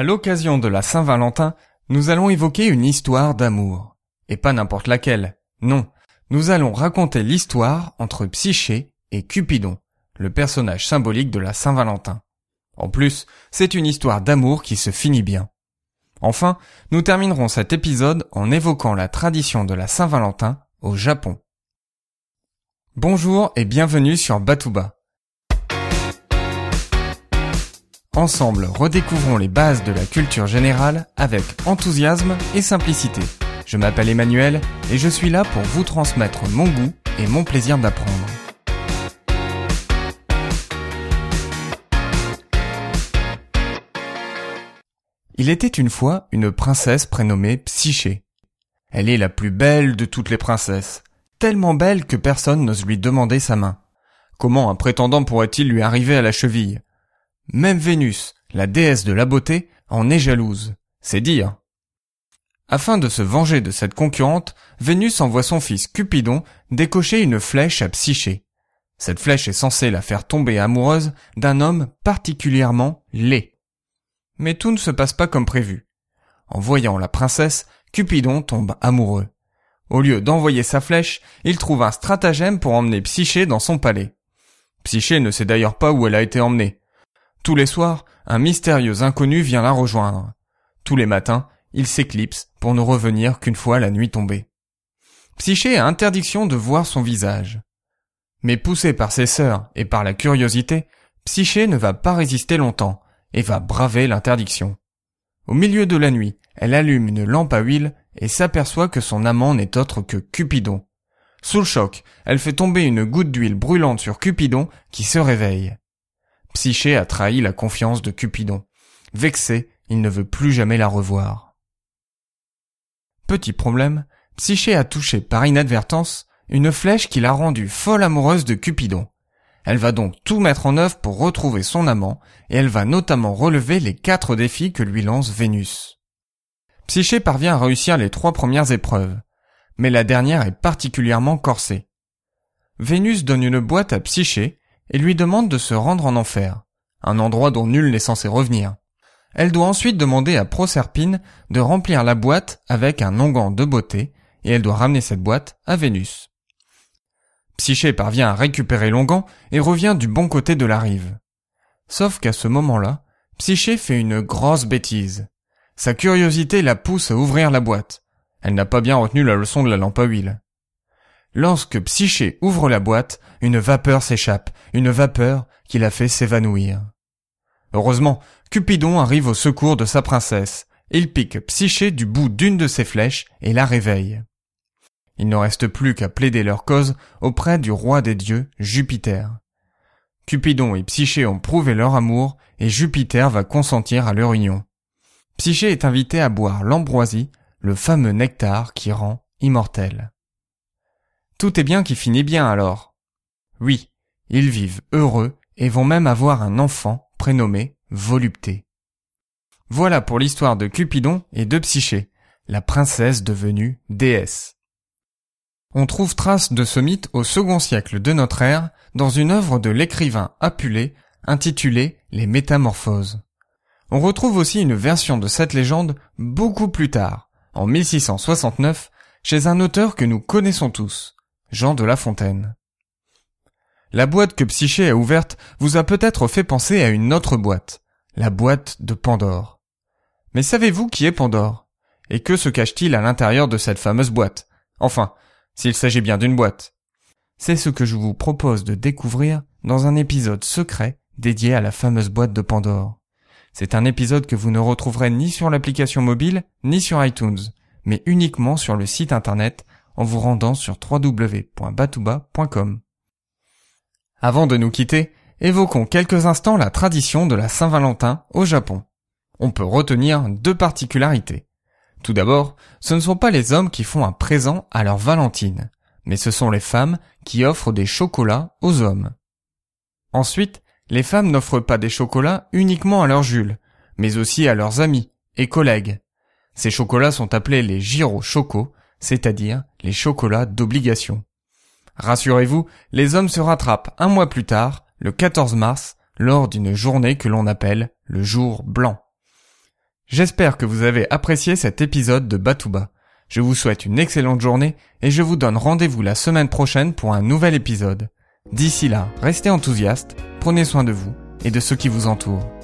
À l'occasion de la Saint-Valentin, nous allons évoquer une histoire d'amour. Et pas n'importe laquelle. Non. Nous allons raconter l'histoire entre Psyché et Cupidon, le personnage symbolique de la Saint-Valentin. En plus, c'est une histoire d'amour qui se finit bien. Enfin, nous terminerons cet épisode en évoquant la tradition de la Saint-Valentin au Japon. Bonjour et bienvenue sur Batuba. Ensemble, redécouvrons les bases de la culture générale avec enthousiasme et simplicité. Je m'appelle Emmanuel et je suis là pour vous transmettre mon goût et mon plaisir d'apprendre. Il était une fois une princesse prénommée Psyché. Elle est la plus belle de toutes les princesses, tellement belle que personne n'ose lui demander sa main. Comment un prétendant pourrait-il lui arriver à la cheville? Même Vénus, la déesse de la beauté, en est jalouse. C'est dire. Afin de se venger de cette concurrente, Vénus envoie son fils Cupidon décocher une flèche à Psyché. Cette flèche est censée la faire tomber amoureuse d'un homme particulièrement laid. Mais tout ne se passe pas comme prévu. En voyant la princesse, Cupidon tombe amoureux. Au lieu d'envoyer sa flèche, il trouve un stratagème pour emmener Psyché dans son palais. Psyché ne sait d'ailleurs pas où elle a été emmenée. Tous les soirs, un mystérieux inconnu vient la rejoindre. Tous les matins, il s'éclipse pour ne revenir qu'une fois la nuit tombée. Psyché a interdiction de voir son visage. Mais poussé par ses sœurs et par la curiosité, Psyché ne va pas résister longtemps et va braver l'interdiction. Au milieu de la nuit, elle allume une lampe à huile et s'aperçoit que son amant n'est autre que Cupidon. Sous le choc, elle fait tomber une goutte d'huile brûlante sur Cupidon qui se réveille. Psyché a trahi la confiance de Cupidon. Vexé, il ne veut plus jamais la revoir. Petit problème, Psyché a touché par inadvertance une flèche qui l'a rendue folle amoureuse de Cupidon. Elle va donc tout mettre en œuvre pour retrouver son amant, et elle va notamment relever les quatre défis que lui lance Vénus. Psyché parvient à réussir les trois premières épreuves, mais la dernière est particulièrement corsée. Vénus donne une boîte à Psyché, et lui demande de se rendre en enfer, un endroit dont nul n'est censé revenir. Elle doit ensuite demander à Proserpine de remplir la boîte avec un onguent de beauté, et elle doit ramener cette boîte à Vénus. Psyché parvient à récupérer l'onguent et revient du bon côté de la rive. Sauf qu'à ce moment-là, Psyché fait une grosse bêtise. Sa curiosité la pousse à ouvrir la boîte. Elle n'a pas bien retenu la leçon de la lampe à huile. Lorsque Psyché ouvre la boîte, une vapeur s'échappe, une vapeur qui la fait s'évanouir. Heureusement, Cupidon arrive au secours de sa princesse. Il pique Psyché du bout d'une de ses flèches et la réveille. Il ne reste plus qu'à plaider leur cause auprès du roi des dieux, Jupiter. Cupidon et Psyché ont prouvé leur amour et Jupiter va consentir à leur union. Psyché est invité à boire l'ambroisie, le fameux nectar qui rend immortel. Tout est bien qui finit bien alors. Oui, ils vivent heureux et vont même avoir un enfant prénommé Volupté. Voilà pour l'histoire de Cupidon et de Psyché, la princesse devenue déesse. On trouve trace de ce mythe au second siècle de notre ère dans une œuvre de l'écrivain Apulé intitulée Les Métamorphoses. On retrouve aussi une version de cette légende beaucoup plus tard, en 1669, chez un auteur que nous connaissons tous, Jean de La Fontaine. La boîte que Psyché a ouverte vous a peut-être fait penser à une autre boîte, la boîte de Pandore. Mais savez-vous qui est Pandore? Et que se cache-t-il à l'intérieur de cette fameuse boîte? Enfin, s'il s'agit bien d'une boîte. C'est ce que je vous propose de découvrir dans un épisode secret dédié à la fameuse boîte de Pandore. C'est un épisode que vous ne retrouverez ni sur l'application mobile, ni sur iTunes, mais uniquement sur le site internet en vous rendant sur www.batouba.com. Avant de nous quitter, évoquons quelques instants la tradition de la Saint-Valentin au Japon. On peut retenir deux particularités. Tout d'abord, ce ne sont pas les hommes qui font un présent à leur Valentine, mais ce sont les femmes qui offrent des chocolats aux hommes. Ensuite, les femmes n'offrent pas des chocolats uniquement à leur Jules, mais aussi à leurs amis et collègues. Ces chocolats sont appelés les gyro choco c'est-à-dire les chocolats d'obligation. Rassurez-vous, les hommes se rattrapent un mois plus tard, le 14 mars, lors d'une journée que l'on appelle le jour blanc. J'espère que vous avez apprécié cet épisode de Batouba. Je vous souhaite une excellente journée et je vous donne rendez-vous la semaine prochaine pour un nouvel épisode. D'ici là, restez enthousiastes, prenez soin de vous et de ceux qui vous entourent.